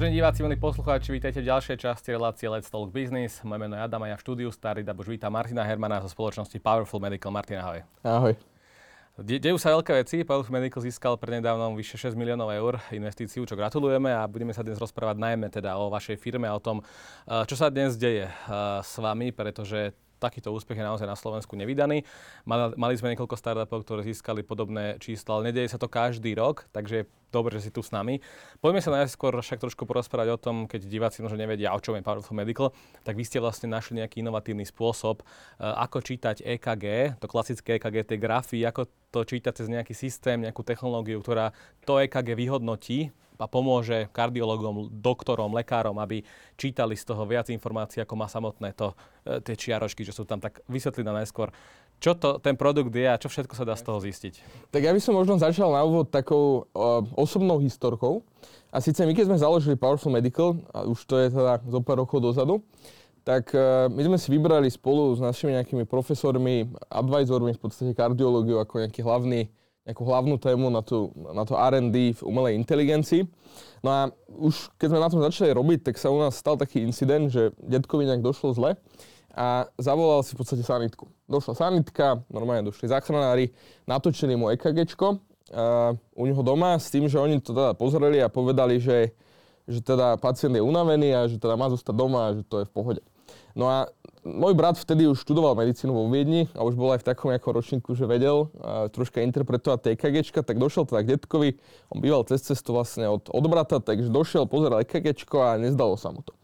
Vážení diváci, milí poslucháči, vítajte v ďalšej časti relácie Let's Talk Business. Moje meno je Adam a ja v štúdiu Starý Dabož vítam Martina Hermana zo spoločnosti Powerful Medical. Martin, ahoj. Ahoj. De- dejú sa veľké veci. Powerful Medical získal prednedávnom vyše 6 miliónov eur investíciu, čo gratulujeme a budeme sa dnes rozprávať najmä teda o vašej firme a o tom, eh, čo sa dnes deje eh, s vami, pretože takýto úspech je naozaj na Slovensku nevydaný. Mali, mali sme niekoľko startupov, ktoré získali podobné čísla, ale nedeje sa to každý rok, takže je dobre, že si tu s nami. Poďme sa najskôr však trošku porozprávať o tom, keď diváci možno nevedia, o čom je Powerful Medical, tak vy ste vlastne našli nejaký inovatívny spôsob, eh, ako čítať EKG, to klasické EKG, tie grafy, ako to čítať cez nejaký systém, nejakú technológiu, ktorá to EKG vyhodnotí a pomôže kardiologom, doktorom, lekárom, aby čítali z toho viac informácií, ako má samotné to, e, tie čiaročky, že sú tam tak vysvetli na najskôr. Čo to, ten produkt je a čo všetko sa dá z toho zistiť? Tak ja by som možno začal na úvod takou uh, osobnou historkou. A síce my, keď sme založili Powerful Medical, a už to je teda zo pár rokov dozadu, tak uh, my sme si vybrali spolu s našimi nejakými profesormi, advisormi v podstate kardiológiu ako nejaký hlavný nejakú hlavnú tému na, tú, na to R&D v umelej inteligencii. No a už keď sme na tom začali robiť, tak sa u nás stal taký incident, že detkovi nejak došlo zle a zavolal si v podstate sanitku. Došla sanitka, normálne došli záchranári, natočili mu EKGčko uh, u neho doma s tým, že oni to teda pozreli a povedali, že, že teda pacient je unavený a že teda má zostať doma a že to je v pohode. No a môj brat vtedy už študoval medicínu vo Viedni a už bol aj v takom nejakom ročníku, že vedel uh, troška interpretovať TKG, tak došiel teda k detkovi, on býval cez cestu vlastne od, od brata, takže došiel, pozeral EKG a nezdalo sa mu to.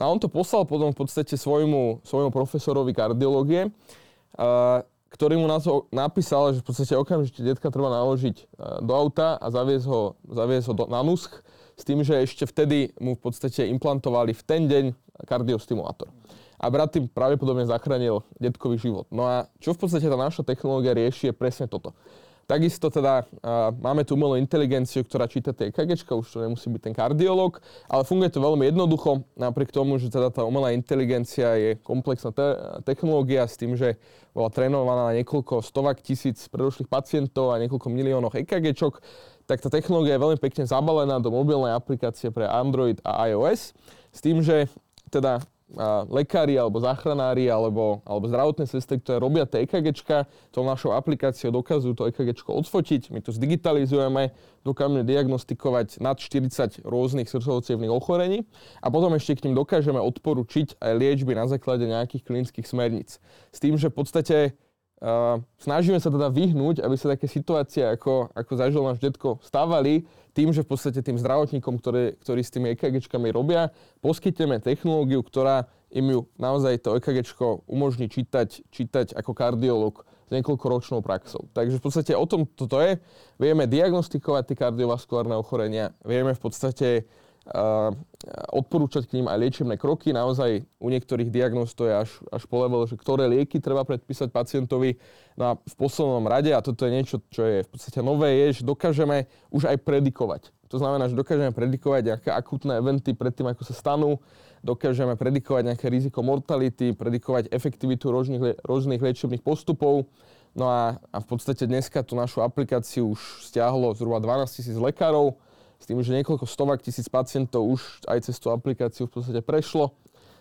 No a on to poslal potom v podstate svojmu, svojmu profesorovi kardiológie, uh, ktorý mu na to napísal, že v podstate okamžite detka treba naložiť do auta a zaviesť ho, zaviesť ho do, na nusk, s tým, že ešte vtedy mu v podstate implantovali v ten deň kardiostimulátor a brat tým pravdepodobne zachránil detkový život. No a čo v podstate tá naša technológia rieši je presne toto. Takisto teda uh, máme tu umelú inteligenciu, ktorá číta tie EKG, už to nemusí byť ten kardiolog, ale funguje to veľmi jednoducho, napriek tomu, že teda tá umelá inteligencia je komplexná te- technológia s tým, že bola trénovaná na niekoľko stovak tisíc predošlých pacientov a niekoľko miliónoch EKG, tak tá technológia je veľmi pekne zabalená do mobilnej aplikácie pre Android a iOS, s tým, že teda lekári alebo záchranári alebo, alebo zdravotné sestry, ktoré robia tie EKG, tou našou aplikáciou dokazujú to EKG odfotiť, my to zdigitalizujeme, dokážeme diagnostikovať nad 40 rôznych srdcovo ochorení a potom ešte k ním dokážeme odporučiť aj liečby na základe nejakých klinických smerníc. S tým, že v podstate Uh, snažíme sa teda vyhnúť, aby sa také situácie, ako, ako zažil náš detko, stávali tým, že v podstate tým zdravotníkom, ktoré, ktorí s tými EKGčkami robia, poskytneme technológiu, ktorá im ju naozaj to EKGčko umožní čítať, čítať ako kardiolog s niekoľkoročnou praxou. Takže v podstate o tom toto je. Vieme diagnostikovať tie kardiovaskulárne ochorenia, vieme v podstate odporúčať k ním aj liečebné kroky. Naozaj u niektorých diagnóz to je až, až po level, že ktoré lieky treba predpísať pacientovi. No a v poslednom rade, a toto je niečo, čo je v podstate nové, je, že dokážeme už aj predikovať. To znamená, že dokážeme predikovať nejaké akutné eventy pred tým, ako sa stanú, dokážeme predikovať nejaké riziko mortality, predikovať efektivitu rôznych, rôznych liečebných postupov. No a, a v podstate dneska tú našu aplikáciu už stiahlo zhruba 12 tisíc lekárov, s tým, že niekoľko stovak tisíc pacientov už aj cez tú aplikáciu v podstate prešlo.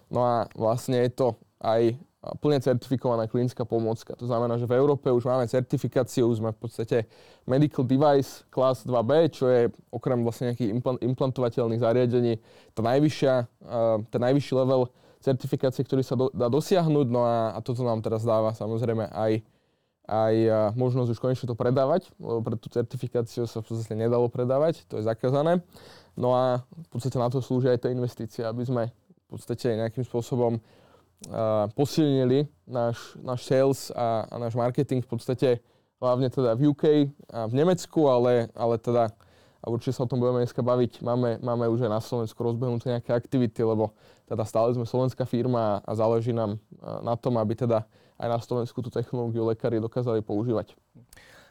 No a vlastne je to aj plne certifikovaná klinická pomôcka. To znamená, že v Európe už máme certifikáciu, sme v podstate Medical Device Class 2B, čo je okrem vlastne nejakých implantovateľných zariadení tá najvyššia, ten najvyšší level certifikácie, ktorý sa do, dá dosiahnuť. No a, a toto nám teraz dáva samozrejme aj aj možnosť už konečne to predávať, lebo pre tú certifikáciu sa v podstate nedalo predávať, to je zakázané. No a v podstate na to slúžia aj tie investície, aby sme v podstate nejakým spôsobom uh, posilnili náš, náš sales a, a náš marketing v podstate hlavne teda v UK a v Nemecku, ale, ale teda a určite sa o tom budeme dneska baviť. Máme, máme už aj na Slovensku rozbehnuté nejaké aktivity, lebo teda stále sme slovenská firma a záleží nám na tom, aby teda aj na Slovensku tú technológiu lekári dokázali používať.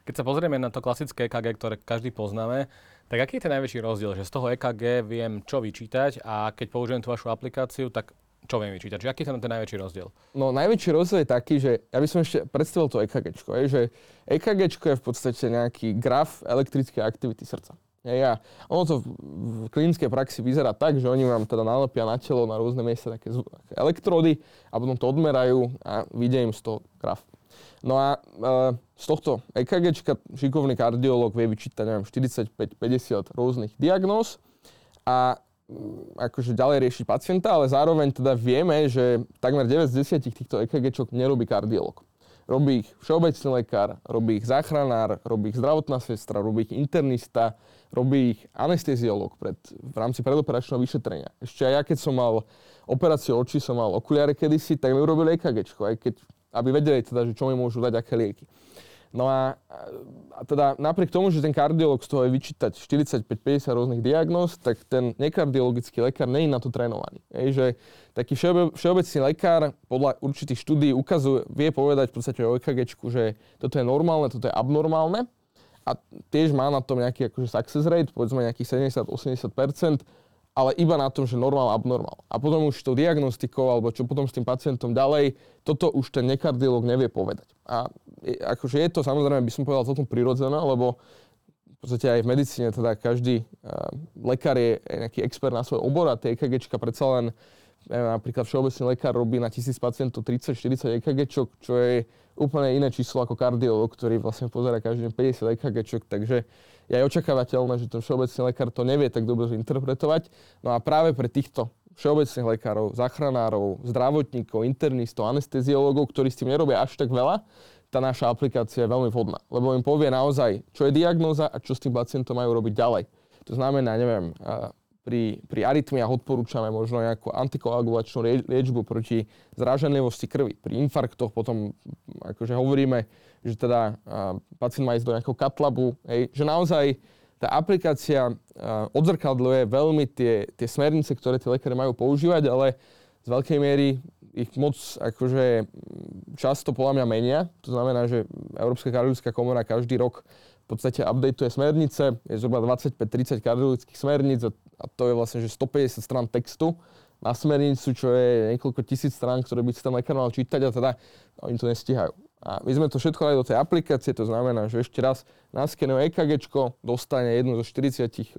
Keď sa pozrieme na to klasické EKG, ktoré každý poznáme, tak aký je ten najväčší rozdiel? Že z toho EKG viem čo vyčítať a keď použijem tú vašu aplikáciu, tak čo viem vyčítať? Že aký je ten najväčší rozdiel? No najväčší rozdiel je taký, že ja by som ešte predstavil to EKG, že EKG je v podstate nejaký graf elektrickej aktivity srdca. Hej, a ono to v klinickej praxi vyzerá tak, že oni vám teda nalepia na telo na rôzne miesta také elektrody a potom to odmerajú a vidia im z toho graf. No a e, z tohto EKG šikovný kardiológ vie vyčítať, neviem, 45-50 rôznych diagnóz a mm, akože ďalej riešiť pacienta, ale zároveň teda vieme, že takmer 9 z 10 týchto EKG nerobí kardiológ. Robí ich všeobecný lekár, robí ich záchranár, robí ich zdravotná sestra, robí ich internista, robí ich anesteziolog pred, v rámci predoperačného vyšetrenia. Ešte aj ja, keď som mal operáciu očí, som mal okuliare kedysi, tak mi urobili EKG, aj keď, aby vedeli teda, že čo mi môžu dať, aké lieky. No a, a teda napriek tomu, že ten kardiolog z toho je vyčítať 45-50 rôznych diagnóz, tak ten nekardiologický lekár nie je na to trénovaný. Ej, že taký všeobe, všeobecný lekár podľa určitých štúdí ukazuje, vie povedať v podstate o EKG, že toto je normálne, toto je abnormálne a tiež má na tom nejaký akože success rate, povedzme nejakých 70-80%, ale iba na tom, že normál, abnormál. A potom už to diagnostikou, alebo čo potom s tým pacientom ďalej, toto už ten nekardiolog nevie povedať. A akože je to samozrejme, by som povedal, celkom prirodzené, lebo v podstate aj v medicíne teda každý uh, lekár je nejaký expert na svoj obor a tie EKG predsa len neviem, napríklad všeobecný lekár robí na tisíc pacientov 30-40 EKG, čo je úplne iné číslo ako kardiolog, ktorý vlastne pozera každý deň 50 EKG, takže je aj očakávateľné, že ten všeobecný lekár to nevie tak dobre interpretovať. No a práve pre týchto všeobecných lekárov, záchranárov, zdravotníkov, internistov, anesteziológov, ktorí s tým nerobia až tak veľa, tá naša aplikácia je veľmi vhodná, lebo im povie naozaj, čo je diagnóza a čo s tým pacientom majú robiť ďalej. To znamená, neviem, pri, pri arytmiách odporúčame možno nejakú antikoagulačnú liečbu proti zrážanlivosti krvi. Pri infarktoch potom akože hovoríme, že teda pacient má ísť do nejakého katlabu, hej, že naozaj tá aplikácia odzrkadľuje veľmi tie, tie smernice, ktoré tie lekáre majú používať, ale z veľkej miery ich moc akože často podľa mňa menia. To znamená, že Európska kardiologická komora každý rok v podstate updateuje smernice. Je zhruba 25-30 kardiologických smerníc a to je vlastne že 150 strán textu na smernicu, čo je niekoľko tisíc strán, ktoré by si ten lekár mal čítať a teda oni to nestíhajú. A my sme to všetko dali do tej aplikácie, to znamená, že ešte raz naskenuje EKG, dostane jednu zo 45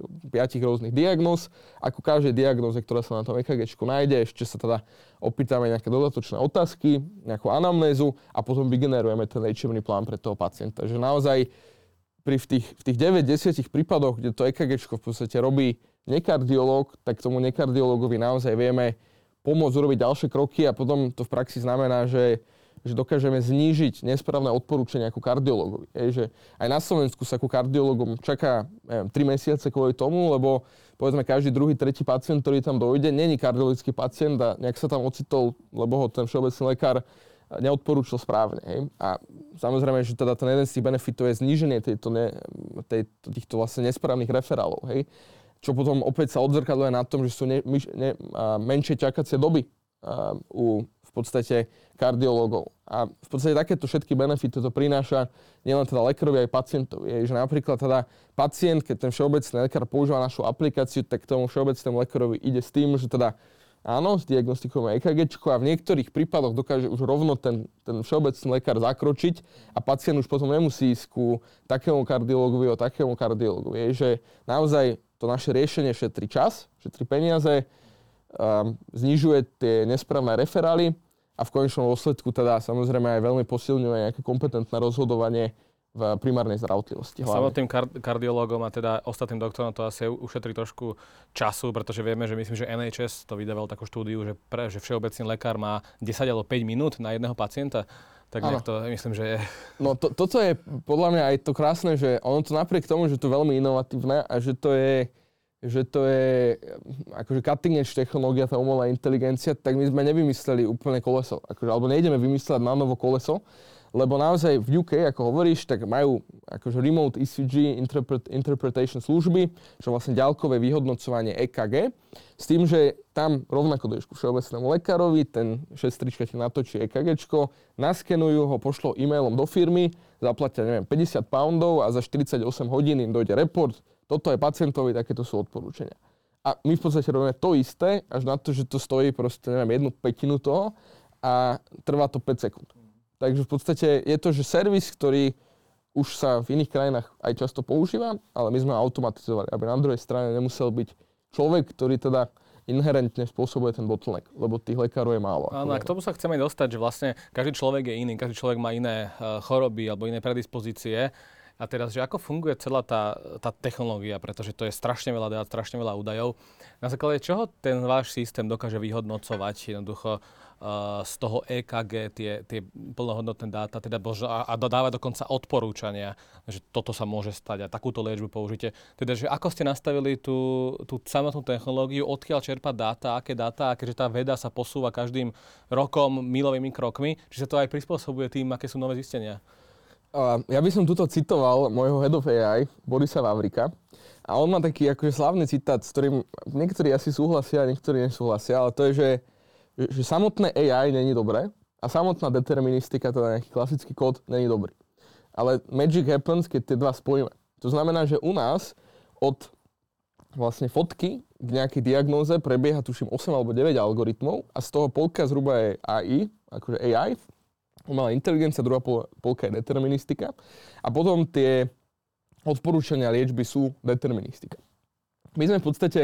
rôznych diagnóz. Ako každej diagnoze, ktorá sa na tom EKG nájde, ešte sa teda opýtame nejaké dodatočné otázky, nejakú anamnézu a potom vygenerujeme ten liečebný plán pre toho pacienta. Že naozaj pri v tých, v tých 9-10 prípadoch, kde to EKG v podstate robí nekardiológ, tak tomu nekardiológovi naozaj vieme pomôcť urobiť ďalšie kroky a potom to v praxi znamená, že že dokážeme znížiť nesprávne odporúčania ako kardiologovi. Je, že aj na Slovensku sa ako kardiologom čaká neviem, 3 mesiace kvôli tomu, lebo povedzme každý druhý, tretí pacient, ktorý tam dojde, není kardiologický pacient a nejak sa tam ocitol, lebo ho ten všeobecný lekár neodporúčil správne. Hej. A samozrejme, že teda ten jeden z tých benefitov je zníženie tejto ne, tejto, týchto vlastne nesprávnych referálov. Hej čo potom opäť sa odzrkadluje na tom, že sú ne, ne, menšie čakacie doby u v podstate kardiológov. A v podstate takéto všetky benefity to prináša nielen teda lekárovi, aj pacientovi. Je, že napríklad teda pacient, keď ten všeobecný lekár používa našu aplikáciu, tak tomu všeobecnému lekárovi ide s tým, že teda áno, zdiagnostikujeme EKG a v niektorých prípadoch dokáže už rovno ten, ten všeobecný lekár zakročiť a pacient už potom nemusí ísť ku takému kardiologovi o takému kardiologovi. Je, že naozaj to naše riešenie šetrí čas, šetrí peniaze, znižuje tie nesprávne referály a v konečnom dôsledku teda samozrejme aj veľmi posilňuje nejaké kompetentné rozhodovanie v primárnej zdravotlivosti. Samotným kar- kardiológom a teda ostatným doktorom to asi ušetrí trošku času, pretože vieme, že myslím, že NHS to vydával takú štúdiu, že, pre, že všeobecný lekár má 10 alebo 5 minút na jedného pacienta. Tak to myslím, že je. No to, toto je podľa mňa aj to krásne, že ono to napriek tomu, že to je veľmi inovatívne a že to je že to je akože cutting edge technológia, tá umelá inteligencia, tak my sme nevymysleli úplne koleso. Akože, alebo nejdeme vymysleť na novo koleso, lebo naozaj v UK, ako hovoríš, tak majú akože remote ECG interpret, interpretation služby, čo vlastne ďalkové vyhodnocovanie EKG, s tým, že tam rovnako dojdeš ku všeobecnému lekárovi, ten šestrička ti natočí EKG, naskenujú ho, pošlo e-mailom do firmy, zaplatia, neviem, 50 poundov a za 48 hodín im dojde report, toto je pacientovi, takéto sú odporúčania. A my v podstate robíme to isté, až na to, že to stojí proste, neviem, jednu petinu toho a trvá to 5 sekúnd. Takže v podstate je to, že servis, ktorý už sa v iných krajinách aj často používa, ale my sme automatizovali, aby na druhej strane nemusel byť človek, ktorý teda inherentne spôsobuje ten bottleneck, lebo tých lekárov je málo. Áno, a k tomu sa chceme dostať, že vlastne každý človek je iný, každý človek má iné uh, choroby alebo iné predispozície. A teraz, že ako funguje celá tá, tá technológia, pretože to je strašne veľa dát, strašne veľa údajov. Na základe čoho ten váš systém dokáže vyhodnocovať jednoducho uh, z toho EKG tie, tie plnohodnotné dáta teda bože, a, a dodáva dokonca odporúčania, že toto sa môže stať a takúto liečbu použite. Teda, že ako ste nastavili tú, tú samotnú technológiu, odkiaľ čerpať dáta, aké dáta, a keďže tá veda sa posúva každým rokom milovými krokmi, či sa to aj prispôsobuje tým, aké sú nové zistenia. Ja by som tuto citoval môjho head of AI, Borisa Vavrika. A on má taký akože slavný citát, s ktorým niektorí asi súhlasia niektorí nesúhlasia, ale to je, že, že samotné AI není dobré a samotná deterministika, teda nejaký klasický kód, není dobrý. Ale magic happens, keď tie dva spojíme. To znamená, že u nás od vlastne fotky k nejakej diagnóze prebieha tuším 8 alebo 9 algoritmov a z toho polka zhruba je AI, akože AI, umelá inteligencia, druhá pol, polka je deterministika. A potom tie odporúčania liečby sú deterministika. My sme v podstate,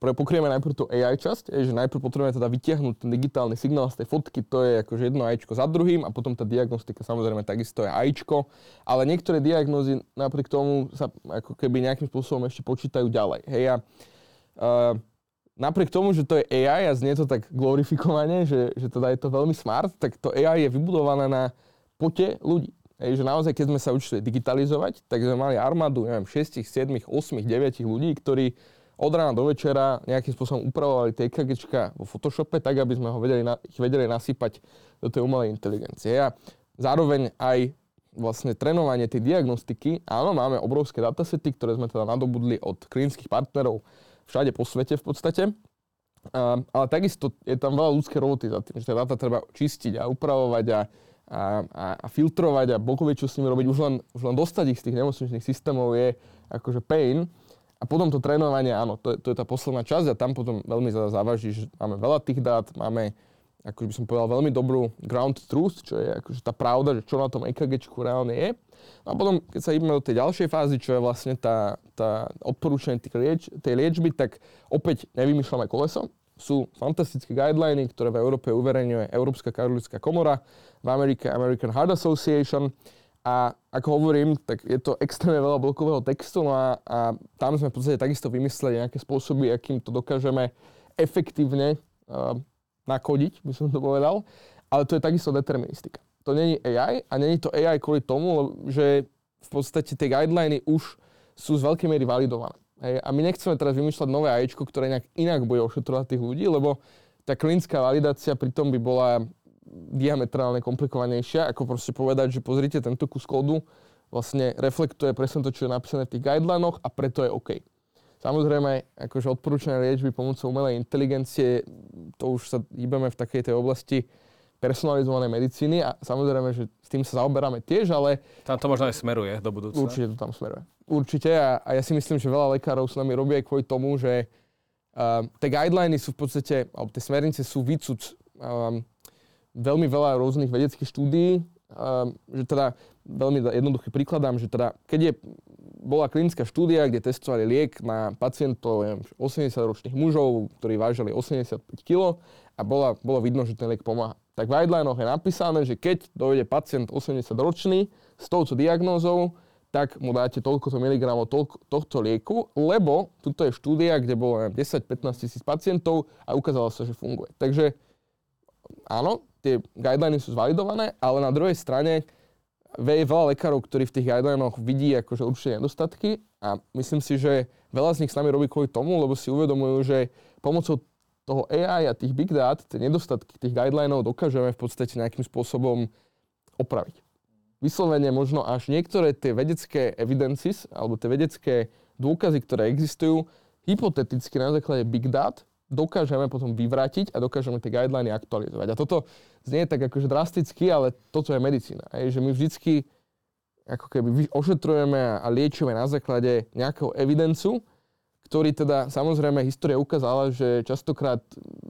pokrieme najprv tú AI časť, je, že najprv potrebujeme teda vytiahnuť ten digitálny signál z tej fotky, to je akože jedno AIčko za druhým a potom tá diagnostika samozrejme takisto je AIčko, ale niektoré diagnózy napriek tomu sa ako keby nejakým spôsobom ešte počítajú ďalej. Hej, a, uh, napriek tomu, že to je AI a znie to tak glorifikovane, že, že teda je to veľmi smart, tak to AI je vybudované na pote ľudí. Hej, že naozaj, keď sme sa učili digitalizovať, tak sme mali armádu, neviem, 6, 7, 8, 9 ľudí, ktorí od rána do večera nejakým spôsobom upravovali tie EKGčka vo Photoshope, tak aby sme ho vedeli, ich vedeli nasypať do tej umelej inteligencie. A zároveň aj vlastne trénovanie tej diagnostiky, áno, máme obrovské datasety, ktoré sme teda nadobudli od klinických partnerov všade po svete v podstate. A, ale takisto je tam veľa ľudské roboty za tým, že tie dáta treba čistiť a upravovať a, a, a, a filtrovať a bokovie, čo s nimi robiť. Už len, už len dostať ich z tých nemocničných systémov je akože pain. A potom to trénovanie, áno, to je, to je tá posledná časť a tam potom veľmi závaží, že máme veľa tých dát, máme, ako by som povedal, veľmi dobrú ground truth, čo je akože tá pravda, že čo na tom EKGčku reálne je. No a potom, keď sa ideme do tej ďalšej fázy, čo je vlastne tá, tá odporúčanie tej, lieč, tej liečby, tak opäť nevymýšľame koleso. Sú fantastické guideliny, ktoré v Európe uverejňuje Európska karolická komora, v Amerike American Heart Association. A ako hovorím, tak je to extrémne veľa blokového textu no a, a tam sme v podstate takisto vymysleli nejaké spôsoby, akým to dokážeme efektívne uh, nakodiť, by som to povedal. Ale to je takisto deterministika to není AI a není to AI kvôli tomu, že v podstate tie guideliny už sú z veľkej miery validované. A my nechceme teraz vymýšľať nové AIčko, ktoré nejak inak bude ošetrovať tých ľudí, lebo tá klinická validácia pritom by bola diametrálne komplikovanejšia, ako proste povedať, že pozrite, tento kus kódu vlastne reflektuje presne to, čo je napísané v tých guidelinoch a preto je OK. Samozrejme, akože odporúčané liečby pomocou umelej inteligencie, to už sa hýbeme v takej tej oblasti personalizovanej medicíny a samozrejme, že s tým sa zaoberáme tiež, ale... Tam to možno aj smeruje do budúcna. Určite to tam smeruje. Určite a, a ja si myslím, že veľa lekárov s nami robí aj kvôli tomu, že uh, tie guideliny sú v podstate, alebo tie smernice sú výcud um, veľmi veľa rôznych vedeckých štúdií, um, že teda veľmi jednoduchý príkladám, že teda keď je, bola klinická štúdia, kde testovali liek na pacientov 80-ročných mužov, ktorí vážili 85 kg a bola, bolo vidno, že ten liek pomáha tak v guidelinoch je napísané, že keď dojde pacient 80-ročný s touto diagnózou, tak mu dáte toľko miligramov tohto lieku, lebo tuto je štúdia, kde bolo 10-15 tisíc pacientov a ukázalo sa, že funguje. Takže áno, tie guideliny sú zvalidované, ale na druhej strane je veľa lekárov, ktorí v tých guidelinoch vidí akože určite nedostatky a myslím si, že veľa z nich s nami robí kvôli tomu, lebo si uvedomujú, že pomocou toho AI a tých big dát, tie nedostatky tých guidelinov dokážeme v podstate nejakým spôsobom opraviť. Vyslovene možno až niektoré tie vedecké evidences alebo tie vedecké dôkazy, ktoré existujú, hypoteticky na základe big dát dokážeme potom vyvrátiť a dokážeme tie guideliny aktualizovať. A toto znie tak akože drasticky, ale toto je medicína. Je, že my vždycky ako keby ošetrujeme a liečíme na základe nejakého evidencu, ktorý teda samozrejme história ukázala, že častokrát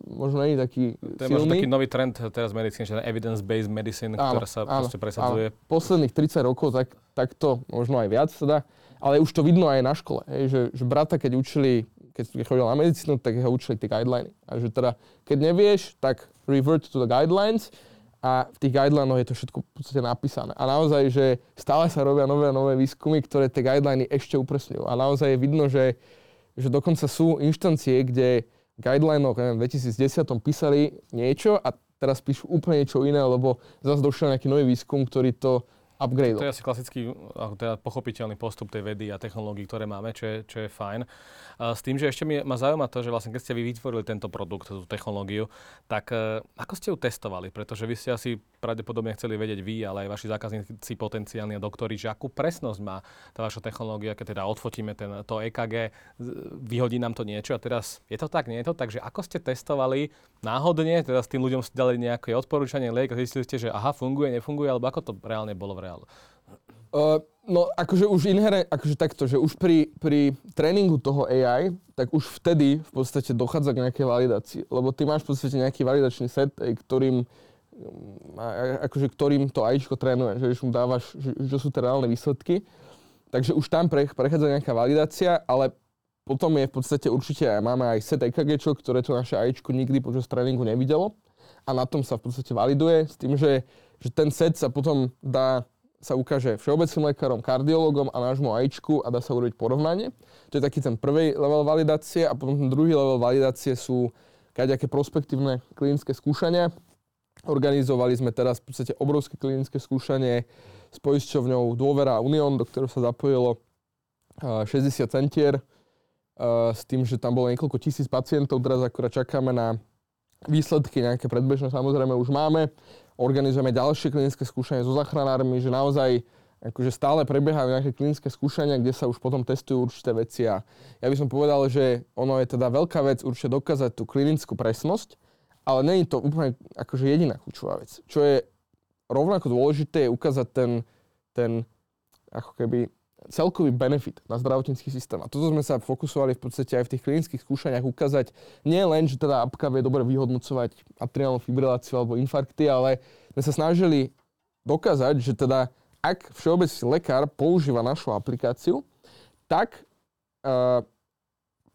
možno nie je taký To je možno taký nový trend teraz v medicíne, že evidence-based medicine, áno, ktorá sa áno, proste presadzuje. Áno. Posledných 30 rokov tak, takto, možno aj viac teda, ale už to vidno aj na škole, hej, že, že brata, keď učili, keď chodil na medicínu, tak ho učili tie guideliny. A že teda, keď nevieš, tak revert to the guidelines a v tých guidelinoch je to všetko v podstate napísané. A naozaj, že stále sa robia nové a nové výskumy, ktoré tie guideliny ešte upresňujú. A naozaj je vidno, že, že dokonca sú inštancie, kde v guidelinoch v 2010 písali niečo a teraz píšu úplne niečo iné, lebo zase došiel nejaký nový výskum, ktorý to upgrade. To je asi klasický, teda pochopiteľný postup tej vedy a technológií, ktoré máme, čo je, čo je fajn. S tým, že ešte mi, ma zaujíma to, že vlastne keď ste vy vytvorili tento produkt, tú technológiu, tak e, ako ste ju testovali? Pretože vy ste asi pravdepodobne chceli vedieť vy, ale aj vaši zákazníci potenciálni a doktori, že akú presnosť má tá vaša technológia, keď teda odfotíme ten, to EKG, vyhodí nám to niečo a teraz je to tak, nie je to tak, že ako ste testovali náhodne, teda s tým ľuďom ste dali nejaké odporúčanie liek a zistili ste, že aha, funguje, nefunguje, alebo ako to reálne bolo v reálu? Uh, no akože už inherent, akože takto, že už pri, pri tréningu toho AI, tak už vtedy v podstate dochádza k nejakej validácii. Lebo ty máš v podstate nejaký validačný set, ktorým akože ktorým to AIčko trénuje, že mu dávaš, že, že sú to reálne výsledky. Takže už tam pre, prechádza nejaká validácia, ale potom je v podstate určite, máme aj set EKG, ktoré to naše AIčko nikdy počas tréningu nevidelo a na tom sa v podstate validuje s tým, že, že ten set sa potom dá sa ukáže všeobecným lekárom, kardiologom a nášmu AIčku a dá sa urobiť porovnanie. To je taký ten prvý level validácie a potom ten druhý level validácie sú kaďaké prospektívne klinické skúšania. Organizovali sme teraz v podstate obrovské klinické skúšanie s poisťovňou Dôvera Unión, do ktorého sa zapojilo 60 centier s tým, že tam bolo niekoľko tisíc pacientov, teraz akurát čakáme na výsledky, nejaké predbežné samozrejme už máme. Organizujeme ďalšie klinické skúšania so zachránármi, že naozaj akože stále prebiehajú nejaké klinické skúšania, kde sa už potom testujú určité veci. A ja by som povedal, že ono je teda veľká vec určite dokázať tú klinickú presnosť, ale je to úplne akože jediná kľúčová vec. Čo je rovnako dôležité je ukázať ten, ten ako keby celkový benefit na zdravotnícky systém. A toto sme sa fokusovali v podstate aj v tých klinických skúšaniach ukázať nie len, že teda apka vie dobre vyhodnocovať atriálnu fibriláciu alebo infarkty, ale sme sa snažili dokázať, že teda ak všeobecný lekár používa našu aplikáciu, tak uh,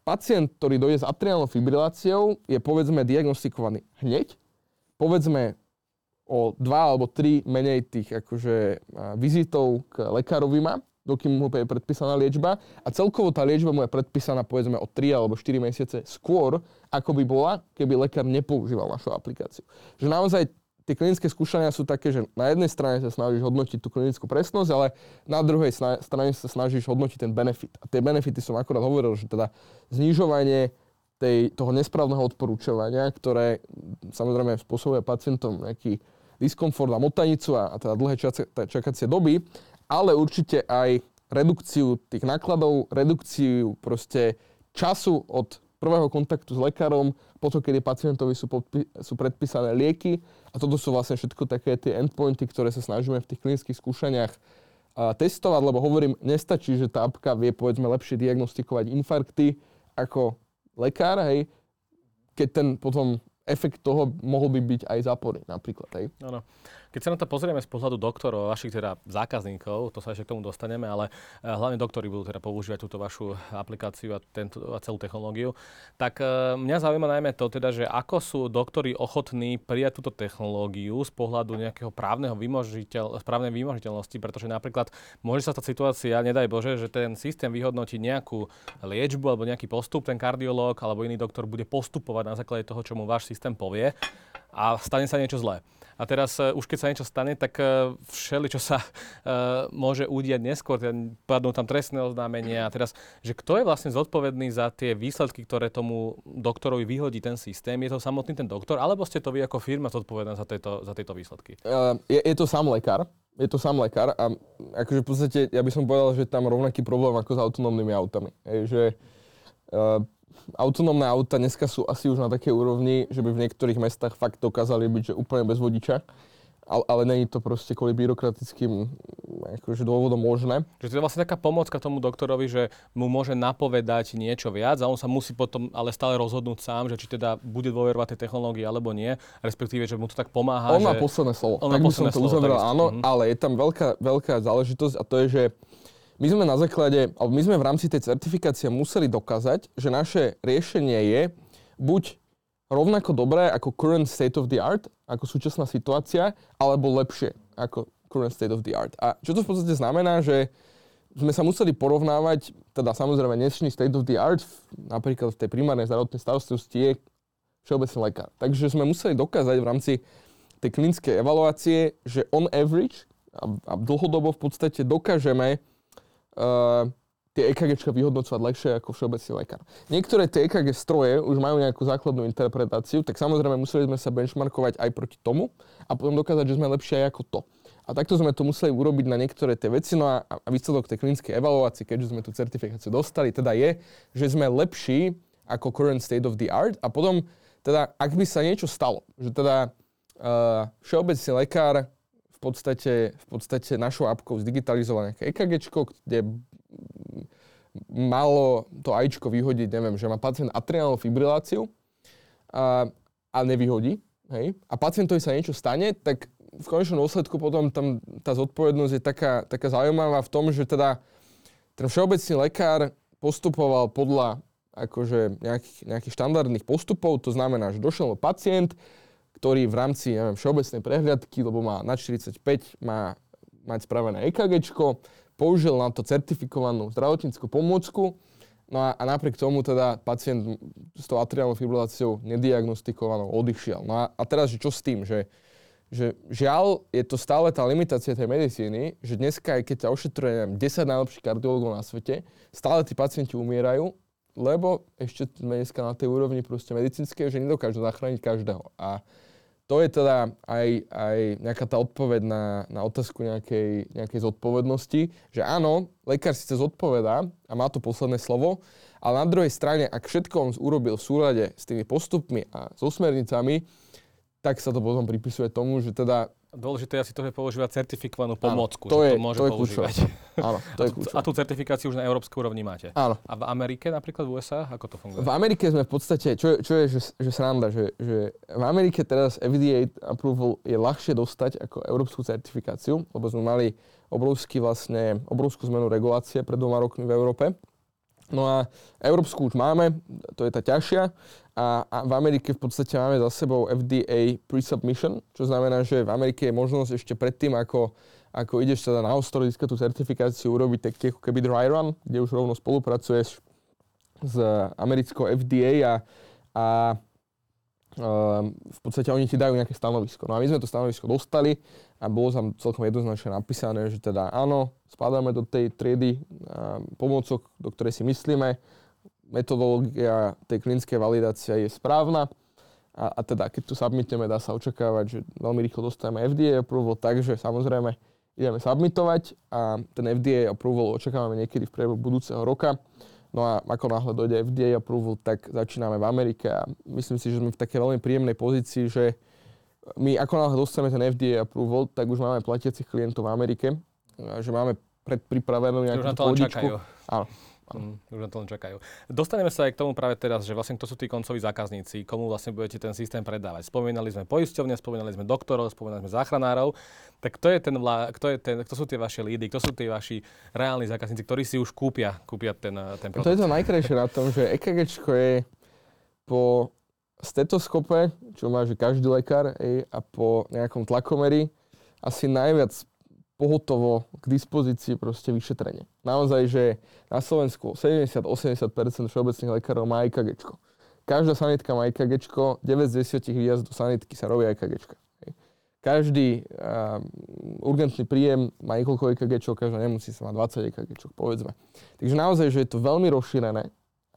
pacient, ktorý dojde s atriálnou fibriláciou, je povedzme diagnostikovaný hneď, povedzme o dva alebo tri menej tých akože, vizitov k lekárovi má, dokým mu je predpísaná liečba a celkovo tá liečba mu je predpísaná povedzme o 3 alebo 4 mesiace skôr, ako by bola, keby lekár nepoužíval našu aplikáciu. Že naozaj tie klinické skúšania sú také, že na jednej strane sa snažíš hodnotiť tú klinickú presnosť, ale na druhej strane sa snažíš hodnotiť ten benefit. A tie benefity som akorát hovoril, že teda znižovanie tej, toho nesprávneho odporúčovania, ktoré samozrejme spôsobuje pacientom nejaký diskomfort a motanicu a, a teda dlhé čakacie doby, ale určite aj redukciu tých nákladov, redukciu proste času od prvého kontaktu s lekárom, potom, kedy pacientovi sú, podpi- sú predpísané lieky. A toto sú vlastne všetko také tie endpointy, ktoré sa snažíme v tých klinických skúšaniach a, testovať, lebo hovorím, nestačí, že tá apka vie povedzme lepšie diagnostikovať infarkty ako lekár, hej, keď ten potom efekt toho mohol by byť aj zápory napríklad. Hej. Ano. Keď sa na to pozrieme z pohľadu doktorov, vašich teda zákazníkov, to sa ešte k tomu dostaneme, ale eh, hlavne doktori budú teda používať túto vašu aplikáciu a, tento, a celú technológiu, tak eh, mňa zaujíma najmä to teda, že ako sú doktori ochotní prijať túto technológiu z pohľadu nejakého právneho vymožiteľ, správnej vymožiteľnosti, pretože napríklad môže sa tá situácia, nedaj Bože, že ten systém vyhodnotí nejakú liečbu alebo nejaký postup, ten kardiológ alebo iný doktor bude postupovať na základe toho, čo mu váš systém povie a stane sa niečo zlé. A teraz uh, už keď sa niečo stane, tak uh, všeli, čo sa uh, môže udiať neskôr, padnú tam trestné oznámenia. A teraz, že kto je vlastne zodpovedný za tie výsledky, ktoré tomu doktorovi vyhodí ten systém? Je to samotný ten doktor, alebo ste to vy ako firma zodpovedná za tieto, za tieto výsledky? Uh, je, je to sám lekár. Je to sám lekár a akože v podstate ja by som povedal, že tam rovnaký problém ako s autonómnymi autami. Je, že uh, autonómne auta dneska sú asi už na takej úrovni, že by v niektorých mestách fakt dokázali byť že úplne bez vodiča. Ale, ale není to proste kvôli byrokratickým akože dôvodom možné. Že to je vlastne taká pomocka tomu doktorovi, že mu môže napovedať niečo viac a on sa musí potom ale stále rozhodnúť sám, že či teda bude dôverovať tej technológii alebo nie, respektíve, že mu to tak pomáha. On že... má posledné slovo. On tak má by som posledné to slovo, uzavrel, áno, Mhm. ale je tam veľká, veľká záležitosť a to je, že my sme na základe, alebo my sme v rámci tej certifikácie museli dokázať, že naše riešenie je buď rovnako dobré ako current state of the art, ako súčasná situácia, alebo lepšie ako current state of the art. A čo to v podstate znamená, že sme sa museli porovnávať, teda samozrejme dnešný state of the art, napríklad v tej primárnej zdravotnej starostlivosti je všeobecný lekár. Takže sme museli dokázať v rámci tej klinickej evaluácie, že on average a, a dlhodobo v podstate dokážeme tie EKGčka vyhodnocovať lepšie ako všeobecný lekár. Niektoré tie EKG stroje už majú nejakú základnú interpretáciu, tak samozrejme museli sme sa benchmarkovať aj proti tomu a potom dokázať, že sme lepšie aj ako to. A takto sme to museli urobiť na niektoré tie veci, no a, a výsledok tej klinickej evaluácie, keďže sme tú certifikáciu dostali, teda je, že sme lepší ako current state of the art a potom, teda, ak by sa niečo stalo, že teda uh, všeobecný lekár podstate, v podstate našou apkou zdigitalizované nejaké EKGčko, kde malo to AIčko vyhodiť, neviem, že má pacient atriálnu fibriláciu a, a nevyhodí, hej, a pacientovi sa niečo stane, tak v konečnom dôsledku potom tam tá zodpovednosť je taká, taká zaujímavá v tom, že teda ten všeobecný lekár postupoval podľa akože nejakých, nejakých štandardných postupov, to znamená, že došiel pacient, ktorý v rámci neviem, všeobecnej prehliadky, lebo má na 45, má mať spravené EKGčko, použil na to certifikovanú zdravotníckú pomôcku, no a, a napriek tomu teda pacient s tou atriálnou fibriláciou nediagnostikovanou odišiel. No a, a teraz, že čo s tým, že, že žiaľ, je to stále tá limitácia tej medicíny, že dneska, aj keď ťa ošetruje neviem, 10 najlepších kardiologov na svete, stále tí pacienti umierajú, lebo ešte sme dneska na tej úrovni proste medicínskej, že nedokážu zachrániť každého. A to je teda aj, aj nejaká tá odpoveď na, na otázku nejakej, nejakej zodpovednosti, že áno, lekár síce zodpovedá a má to posledné slovo, ale na druhej strane, ak všetko on urobil v súlade s tými postupmi a so smernicami, tak sa to potom pripisuje tomu, že teda... Dôležité je asi to, že používa certifikovanú pomôcku, to že je- to môže to je používať. Áno, to je A tú certifikáciu už na európskej úrovni máte. Áno. A v Amerike, napríklad v USA, ako to funguje? V Amerike sme v podstate, čo je, čo je že, že sranda, že, že v Amerike teraz FDA approval je ľahšie dostať ako európsku certifikáciu, lebo sme mali obrovský vlastne, obrovskú zmenu regulácie pred dvoma rokmi v Európe. No a európsku už máme, to je tá ťažšia. A, a v Amerike v podstate máme za sebou FDA pre-submission, čo znamená, že v Amerike je možnosť ešte predtým, ako, ako ideš teda na ostro získať tú certifikáciu, urobiť taký ako keby dry run, kde už rovno spolupracuješ s americkou FDA a, a v podstate oni ti dajú nejaké stanovisko. No a my sme to stanovisko dostali a bolo tam celkom jednoznačne napísané, že teda áno, spadáme do tej triedy pomôcok, do ktorej si myslíme, metodológia tej klinickej validácie je správna a, a teda keď tu submitneme, dá sa očakávať, že veľmi rýchlo dostaneme FDA approval, takže samozrejme ideme submitovať a ten FDA approval očakávame niekedy v priebehu budúceho roka. No a ako náhle dojde FDA approval, tak začíname v Amerike a myslím si, že sme v takej veľmi príjemnej pozícii, že my ako náhle dostaneme ten FDA approval, tak už máme platiacich klientov v Amerike, že máme predpripravenú nejakú pôdičku. čakajú. Áno. Mm, už na to len čakajú. Dostaneme sa aj k tomu práve teraz, že vlastne kto sú tí koncoví zákazníci, komu vlastne budete ten systém predávať. Spomínali sme poisťovne, spomínali sme doktorov, spomínali sme záchranárov. Tak kto je ten, vlá, kto, je ten kto sú tie vaše lídy, kto sú tí vaši reálni zákazníci, ktorí si už kúpia, kúpia ten, eh, ten To produkt? je to najkrajšie na tom, že EKGčko je po stetoskope, čo má že každý lekár, ej, a po nejakom tlakomeri asi najviac pohotovo k dispozícii proste vyšetrenie. Naozaj, že na Slovensku 70-80% všeobecných lekárov má EKGčko. Každá sanitka má EKGčko, 9 z 10 výjazdov do sanitky sa robia hej. Každý uh, urgentný príjem má niekoľko EKGčok, každá nemocnica má 20 EKGčok, povedzme. Takže naozaj, že je to veľmi rozšírené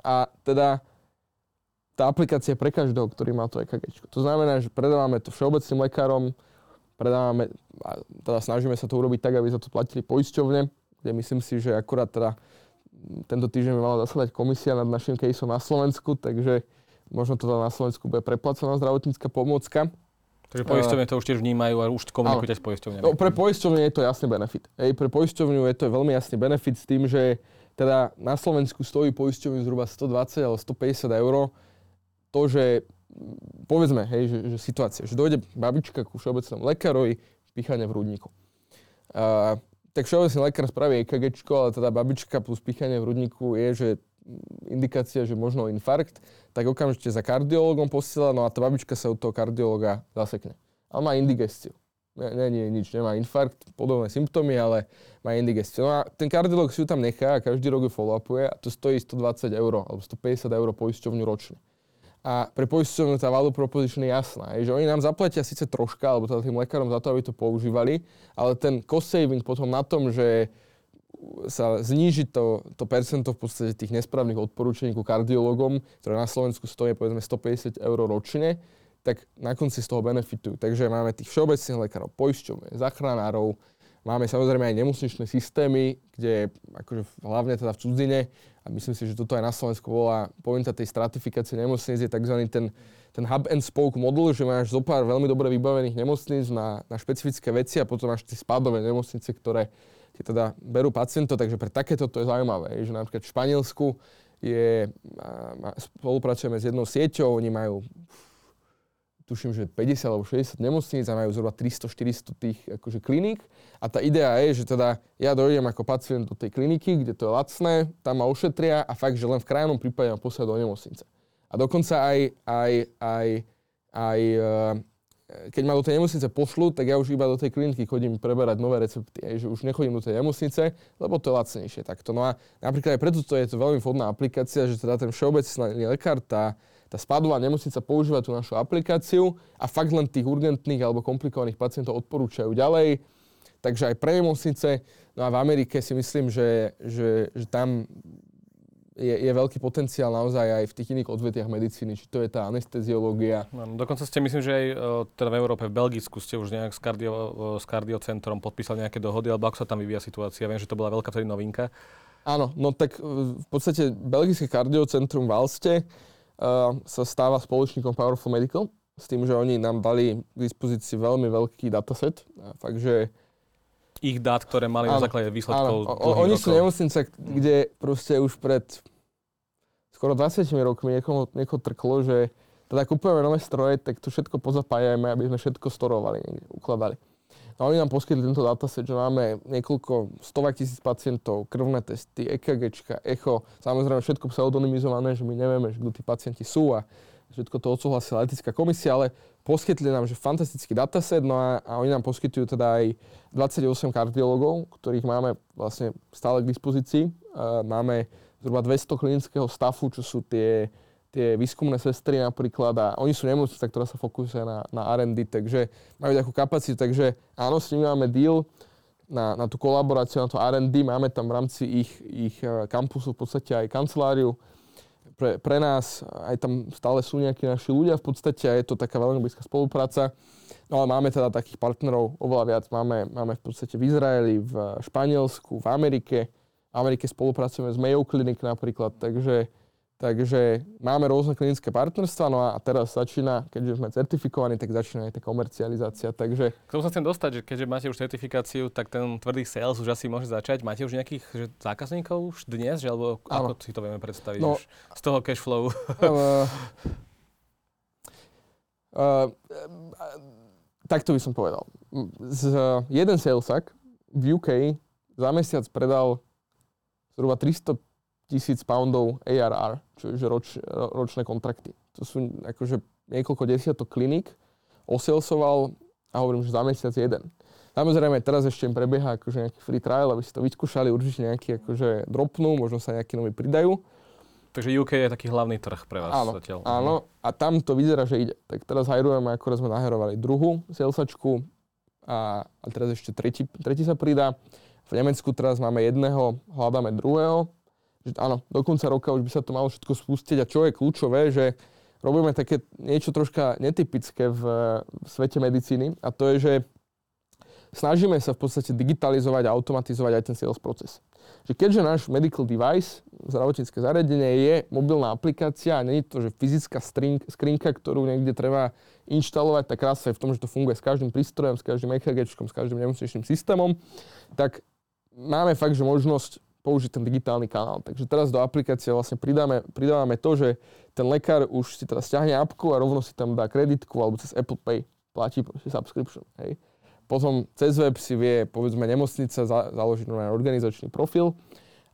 a teda tá aplikácia je pre každého, ktorý má to EKG. To znamená, že predávame to všeobecným lekárom, predávame, teda snažíme sa to urobiť tak, aby za to platili poisťovne, kde myslím si, že akurát teda tento týždeň by mala zasadať komisia nad našim caseom na Slovensku, takže možno to teda na Slovensku bude preplacená zdravotnícka pomôcka. Takže poisťovne to už tiež vnímajú a už komunikujete s poisťovňami. No, pre poisťovne je to jasný benefit. Ej, pre poisťovňu je to veľmi jasný benefit s tým, že teda na Slovensku stojí poisťovňu zhruba 120 alebo 150 eur. To, že povedzme, hej, že, že situácia, že dojde babička ku všeobecnému lekárovi, pichanie v hrudníku. Uh, tak všeobecný lekár spraví EKG, ale teda babička plus pichanie v hrudníku je, že indikácia, že možno infarkt, tak okamžite za kardiologom posiela, no a tá babička sa od toho kardiologa zasekne. Ale má indigestiu. Nie, nie, nič, nemá infarkt, podobné symptómy, ale má indigestiu. No a ten kardiolog si ju tam nechá a každý rok ju follow-upuje a to stojí 120 eur alebo 150 eur poisťovňu ročne. A pre poisťovňu tá value proposition je jasná, je, že oni nám zaplatia síce troška, alebo teda tým lekárom za to, aby to používali, ale ten cost saving potom na tom, že sa zníži to, to percento v podstate tých nesprávnych odporúčení ku kardiologom, ktoré na Slovensku stojí povedzme 150 eur ročne, tak na konci z toho benefitujú. Takže máme tých všeobecných lekárov, poisťovne, zachránárov, máme samozrejme aj nemocničné systémy, kde akože hlavne teda v cudzine, a myslím si, že toto aj na Slovensku volá pointa tej stratifikácie nemocnic, je tzv. ten, ten hub and spoke model, že máš zo pár veľmi dobre vybavených nemocníc na, na špecifické veci a potom máš tie spádové nemocnice, ktoré tie teda berú pacientov, takže pre takéto to je zaujímavé, že napríklad v Španielsku je, spolupracujeme s jednou sieťou, oni majú tuším, že 50 alebo 60 nemocníc a majú zhruba 300-400 tých akože kliník. A tá idea je, že teda ja dojdem ako pacient do tej kliniky, kde to je lacné, tam ma ošetria a fakt, že len v krajnom prípade ma posiela do nemocnice. A dokonca aj, aj, aj, aj keď ma do tej nemocnice pošlu, tak ja už iba do tej kliniky chodím preberať nové recepty, aj, že už nechodím do tej nemocnice, lebo to je lacnejšie takto. No a napríklad aj preto to je to veľmi vhodná aplikácia, že teda ten všeobecný lekár, tá, tá spadová nemocnica používa tú našu aplikáciu a fakt len tých urgentných alebo komplikovaných pacientov odporúčajú ďalej. Takže aj pre nemocnice, no a v Amerike si myslím, že, že, že tam je, je veľký potenciál naozaj aj v tých iných odvetiach medicíny, či to je tá anesteziológia. No, dokonca ste, myslím, že aj teda v Európe, v Belgicku ste už nejak s, kardio, s kardiocentrom podpísali nejaké dohody, alebo ako sa tam vyvíja situácia? Viem, že to bola veľká vtedy novinka. Áno, no tak e, v podstate Belgické kardiocentrum v Alste sa stáva spoločníkom Powerful Medical, s tým, že oni nám dali k dispozícii veľmi veľký dataset. Fakt, že ich dát, ktoré mali áno, na základe výsledkov áno. O, Oni sú nemocnice, kde proste už pred skoro 20 rokmi niekoho, niekoho trklo, že teda kupujeme nové stroje, tak to všetko pozapájame, aby sme všetko storovali, niekde, ukladali. No oni nám poskytli tento dataset, že máme niekoľko stovák tisíc pacientov, krvné testy, EKG, echo, samozrejme všetko pseudonymizované, že my nevieme, že kto tí pacienti sú a všetko to odsúhlasila etická komisia, ale poskytli nám že fantastický dataset, no a, a oni nám poskytujú teda aj 28 kardiologov, ktorých máme vlastne stále k dispozícii. Uh, máme zhruba 200 klinického stafu, čo sú tie, tie výskumné sestry napríklad a oni sú nemocnica, ktorá sa fokusuje na, na R&D, takže majú takú kapacitu, takže áno, s nimi máme deal na, na tú kolaboráciu, na to R&D, máme tam v rámci ich, ich kampusu v podstate aj kanceláriu, pre, pre nás, aj tam stále sú nejakí naši ľudia v podstate a je to taká veľmi blízka spolupráca. No ale máme teda takých partnerov oveľa viac. Máme, máme v podstate v Izraeli, v Španielsku, v Amerike. V Amerike spolupracujeme s Mayo Clinic napríklad, takže Takže máme rôzne klinické partnerstva, no a teraz začína, keďže sme certifikovaní, tak začína aj tá komercializácia. Takže... K tomu sa chcem dostať, že keďže máte už certifikáciu, tak ten tvrdý sales už asi môže začať. Máte už nejakých že zákazníkov už dnes, že, alebo ano. ako si to vieme predstaviť no, už z toho cash flow? Uh, uh, takto by som povedal. Z, jeden salesak v UK za mesiac predal zhruba 300 tisíc poundov ARR, čiže roč, ročné kontrakty. To sú akože niekoľko desiatok kliník, oselsoval a hovorím, že za mesiac jeden. Samozrejme, teraz ešte im prebieha akože nejaký free trial, aby si to vyskúšali, určite nejaký akože dropnú, možno sa nejakí noví pridajú. Takže UK je taký hlavný trh pre vás áno, zatiaľ. Áno, a tam to vyzerá, že ide. Tak teraz hajrujeme, ako sme naherovali druhú salesačku a, a teraz ešte tretí, tretí sa pridá. V Nemecku teraz máme jedného, hľadáme druhého že áno, do konca roka už by sa to malo všetko spustiť a čo je kľúčové, že robíme také niečo troška netypické v, v svete medicíny a to je, že snažíme sa v podstate digitalizovať a automatizovať aj ten sales proces. Že keďže náš medical device, zdravotnícke zariadenie je mobilná aplikácia a nie je to, že fyzická skrinka, ktorú niekde treba inštalovať. Tá krása je v tom, že to funguje s každým prístrojom, s každým EKG, s každým nemocničným systémom. Tak máme fakt, že možnosť použiť ten digitálny kanál. Takže teraz do aplikácie vlastne pridáme, pridávame to, že ten lekár už si teraz stiahne apku a rovno si tam dá kreditku alebo cez Apple Pay platí subscription. Hej. Potom cez web si vie, povedzme, nemocnica za, založiť organizačný profil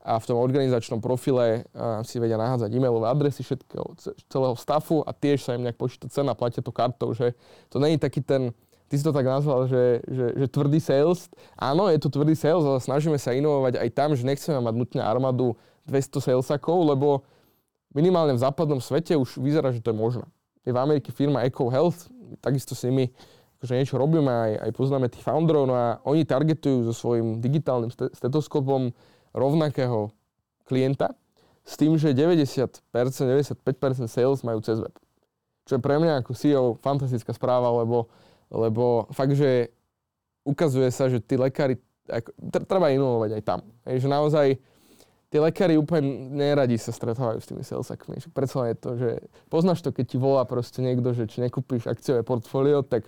a v tom organizačnom profile uh, si vedia nahádzať e-mailové adresy všetkého, celého stafu a tiež sa im nejak počíta cena, platia to kartou, že to není taký ten, ty si to tak nazval, že, že, že tvrdý sales. Áno, je to tvrdý sales, ale snažíme sa inovovať aj tam, že nechceme mať nutne armádu 200 salesakov, lebo minimálne v západnom svete už vyzerá, že to je možné. Je v Amerike firma Eco Health, takisto s nimi akože niečo robíme, aj, aj poznáme tých founderov, no a oni targetujú so svojím digitálnym stetoskopom rovnakého klienta s tým, že 90%, 95% sales majú cez web. Čo je pre mňa ako CEO fantastická správa, lebo, lebo fakt, že ukazuje sa, že tí lekári, ako, treba inovovať aj tam. Je, že naozaj tí lekári úplne neradi sa stretávajú s tými salesakmi. Predsa je to, že poznáš to, keď ti volá proste niekto, že či nekúpiš akciové portfólio, tak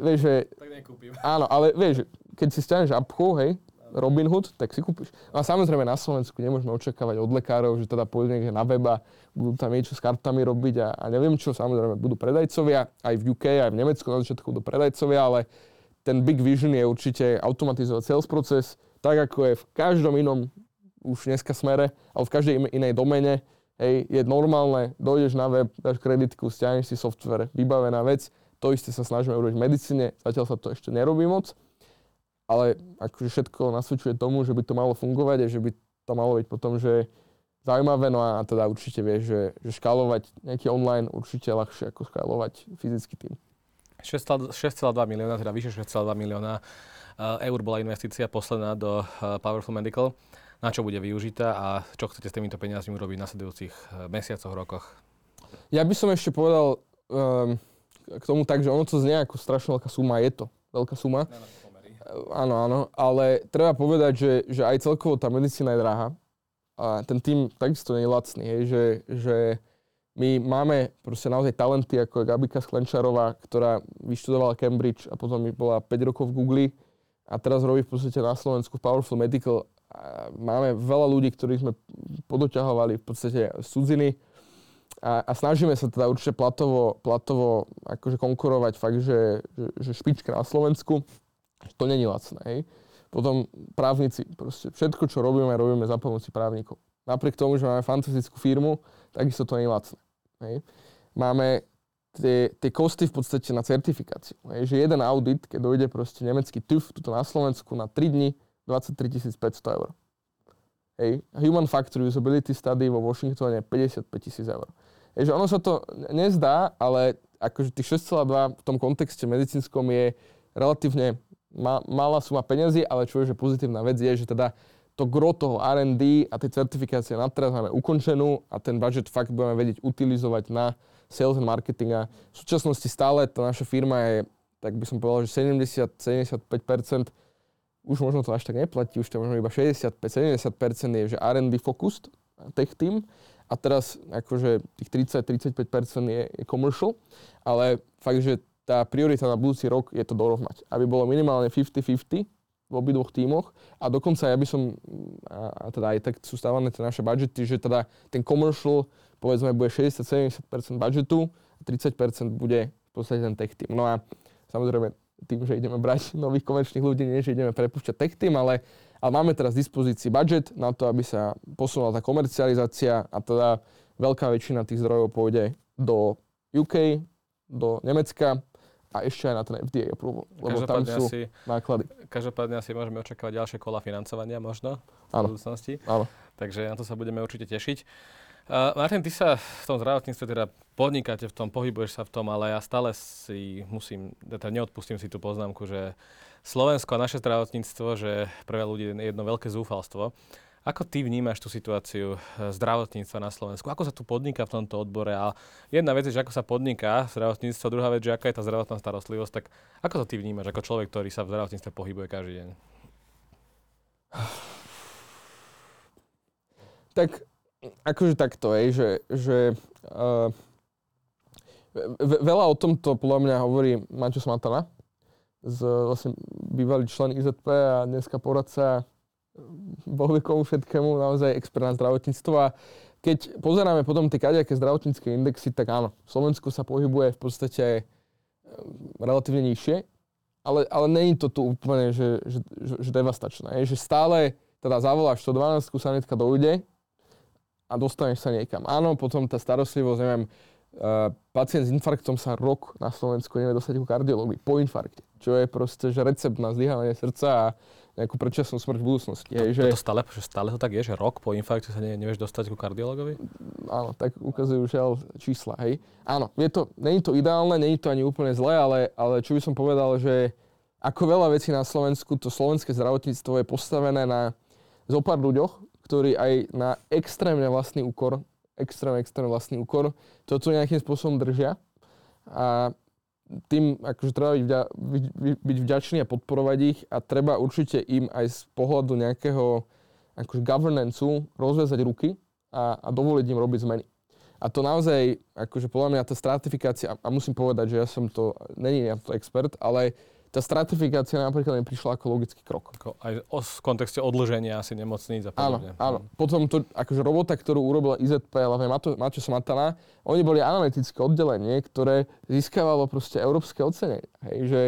vieš, že... Tak nekúpim. Áno, ale vieš, keď si stiahneš apku, hej, Robinhood, tak si kúpiš. No a samozrejme na Slovensku nemôžeme očakávať od lekárov, že teda pôjdu niekde na weba, budú tam niečo s kartami robiť a, a neviem čo, samozrejme budú predajcovia, aj v UK, aj v Nemecku na začiatku budú predajcovia, ale ten big vision je určite automatizovať sales proces, tak ako je v každom inom už dneska smere, ale v každej inej domene, hej, je normálne, dojdeš na web, dáš kreditku, stiahneš si software, vybavená vec, to isté sa snažíme urobiť v medicíne, zatiaľ sa to ešte nerobí moc, ale akože všetko nasvedčuje tomu, že by to malo fungovať a že by to malo byť potom, že zaujímavé, no a teda určite vieš, že, že škálovať nejaký online určite ľahšie ako škálovať fyzický tým. 6,2 milióna, teda vyše 6,2 milióna eh, eur bola investícia posledná do eh, Powerful Medical. Na čo bude využitá a čo chcete s týmito peniazmi urobiť v nasledujúcich eh, mesiacoch, rokoch? Ja by som ešte povedal, um, k tomu tak, že ono to znie ako strašne veľká suma, je to veľká suma. Áno, áno, ale treba povedať, že, že aj celkovo tá medicína je drahá. A ten tým takisto nie je lacný, hej, že, že my máme proste naozaj talenty ako Gabika Sklenčarová, ktorá vyštudovala Cambridge a potom bola 5 rokov v Google a teraz robí v podstate na Slovensku Powerful Medical. A máme veľa ľudí, ktorých sme podoťahovali v podstate cudziny, a, a snažíme sa teda určite platovo, platovo akože konkurovať fakt, že, že, že špička na Slovensku. To není lacné. Hej. Potom právnici. Proste všetko, čo robíme, robíme za pomoci právnikov. Napriek tomu, že máme fantastickú firmu, takisto to nie je lacné. Hej. Máme tie, tie kosty v podstate na certifikáciu. Hej. Že jeden audit, keď dojde proste nemecký TÜV tuto na Slovensku na 3 dní, 23 500 eur. Hej. Human Factor Usability Study vo Washingtone 55 000 eur. Je, že ono sa to nezdá, ale akože tých 6,2 v tom kontexte medicínskom je relatívne ma, malá suma peniazy, ale čo je že pozitívna vec je, že teda to gro toho R&D a tej certifikácie na teraz máme ukončenú a ten budget fakt budeme vedieť utilizovať na sales and marketing a v súčasnosti stále tá naša firma je, tak by som povedal, že 70-75% už možno to až tak neplatí, už to možno iba 65-70% je, že R&D focused tech team. A teraz akože tých 30-35% je, je commercial, ale fakt, že tá priorita na budúci rok je to dorovnať. Aby bolo minimálne 50-50 v obidvoch tímoch a dokonca ja by som, a, a teda aj tak sú stávané tie naše budžety, že teda ten commercial povedzme bude 60-70% budžetu a 30% bude v podstate ten tech team. No a samozrejme tým, že ideme brať nových komerčných ľudí, nie že ideme prepúšťať tech team, ale ale máme teraz v dispozícii budget na to, aby sa posunula tá komercializácia a teda veľká väčšina tých zdrojov pôjde do UK, do Nemecka a ešte aj na ten FDA approval, lebo tam sú asi, náklady. Každopádne asi môžeme očakávať ďalšie kola financovania možno áno. v budúcnosti. Áno. Takže na to sa budeme určite tešiť. Uh, Martin, ty sa v tom zdravotníctve teda podnikáte v tom, pohybuješ sa v tom, ale ja stále si musím, teda neodpustím si tú poznámku, že Slovensko a naše zdravotníctvo, že pre ľudí je jedno veľké zúfalstvo. Ako ty vnímaš tú situáciu eh, zdravotníctva na Slovensku? Ako sa tu podniká v tomto odbore? A jedna vec je, že ako sa podniká zdravotníctvo, druhá vec, že aká je tá zdravotná starostlivosť. Tak ako to ty vnímaš ako človek, ktorý sa v zdravotníctve pohybuje každý deň? Tak akože takto, je, že, že uh, ve- veľa o tomto podľa mňa hovorí Maťo Smatana, z, vlastne bývalý člen IZP a dneska poradca bohvikomu všetkému, naozaj expert na zdravotníctvo. A keď pozeráme potom tie kadejaké zdravotnícke indexy, tak áno, Slovensko sa pohybuje v podstate e, relatívne nižšie, ale, ale není to tu úplne, že, že, že, že devastačné. Je, že stále teda zavoláš 112, sanitka dojde a dostaneš sa niekam. Áno, potom tá starostlivosť, neviem, uh, pacient s infarktom sa rok na Slovensku nevie dostať ku kardiológii po infarkte, čo je proste, že recept na zlyhávanie srdca a nejakú predčasnú smrť v budúcnosti. To, že... to stále, že stále to tak je, že rok po infarkte sa ne, nevieš dostať ku kardiologovi? Áno, tak ukazujú žiaľ čísla, hej. Áno, je to, není to ideálne, není to ani úplne zlé, ale, ale čo by som povedal, že ako veľa vecí na Slovensku, to slovenské zdravotníctvo je postavené na zo pár ľuďoch, ktorí aj na extrémne vlastný úkor, extrémne, extrémne vlastný úkor, to tu nejakým spôsobom držia. A tým akože treba byť, vďa, byť, byť vďačný a podporovať ich a treba určite im aj z pohľadu nejakého akože governanceu rozvezať ruky a, a dovoliť im robiť zmeny. A to naozaj, akože podľa mňa tá stratifikácia, a musím povedať, že ja som to, není ja to expert, ale tá stratifikácia napríklad mi prišla ako logický krok. Ako aj v kontexte odlženia asi nemocníc a podobne. Áno, áno. Potom to, akože robota, ktorú urobila IZP, hlavne Maťo Smatana, oni boli analytické oddelenie, ktoré získavalo proste európske ocenenie. Hej, že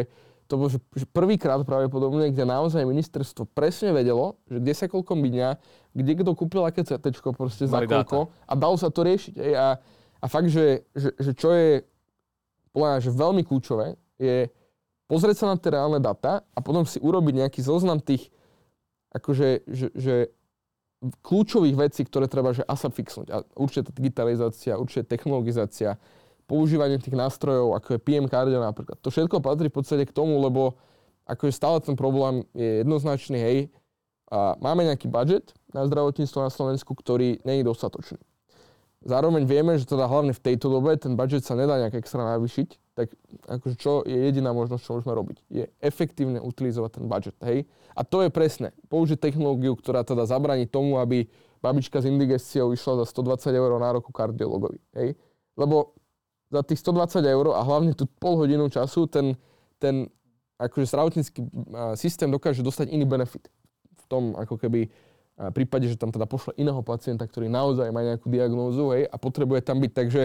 to bol že, prvýkrát pravdepodobne, kde naozaj ministerstvo presne vedelo, že kde sa koľko míňa, kde kto kúpil aké CT, proste za koľko a dalo sa to riešiť. Hej, a, a fakt, že, že, že čo je podľa že veľmi kľúčové, je pozrieť sa na tie reálne data a potom si urobiť nejaký zoznam tých akože, že, že kľúčových vecí, ktoré treba že ASAP fixnúť. A určite digitalizácia, určite technologizácia, používanie tých nástrojov, ako je PM Cardio napríklad. To všetko patrí v podstate k tomu, lebo akože stále ten problém je jednoznačný, hej, a máme nejaký budget na zdravotníctvo na Slovensku, ktorý nie je dostatočný. Zároveň vieme, že teda hlavne v tejto dobe ten budget sa nedá nejak extra navýšiť, tak akože čo je jediná možnosť, čo môžeme robiť? Je efektívne utilizovať ten budget, hej? A to je presné. Použiť technológiu, ktorá teda zabraní tomu, aby babička s indigestiou išla za 120 eur na roku kardiologovi, hej? Lebo za tých 120 eur a hlavne tú pol hodinu času ten, ten akože zdravotnícky systém dokáže dostať iný benefit. V tom ako keby prípade, že tam teda pošle iného pacienta, ktorý naozaj má nejakú diagnózu hej, a potrebuje tam byť. Takže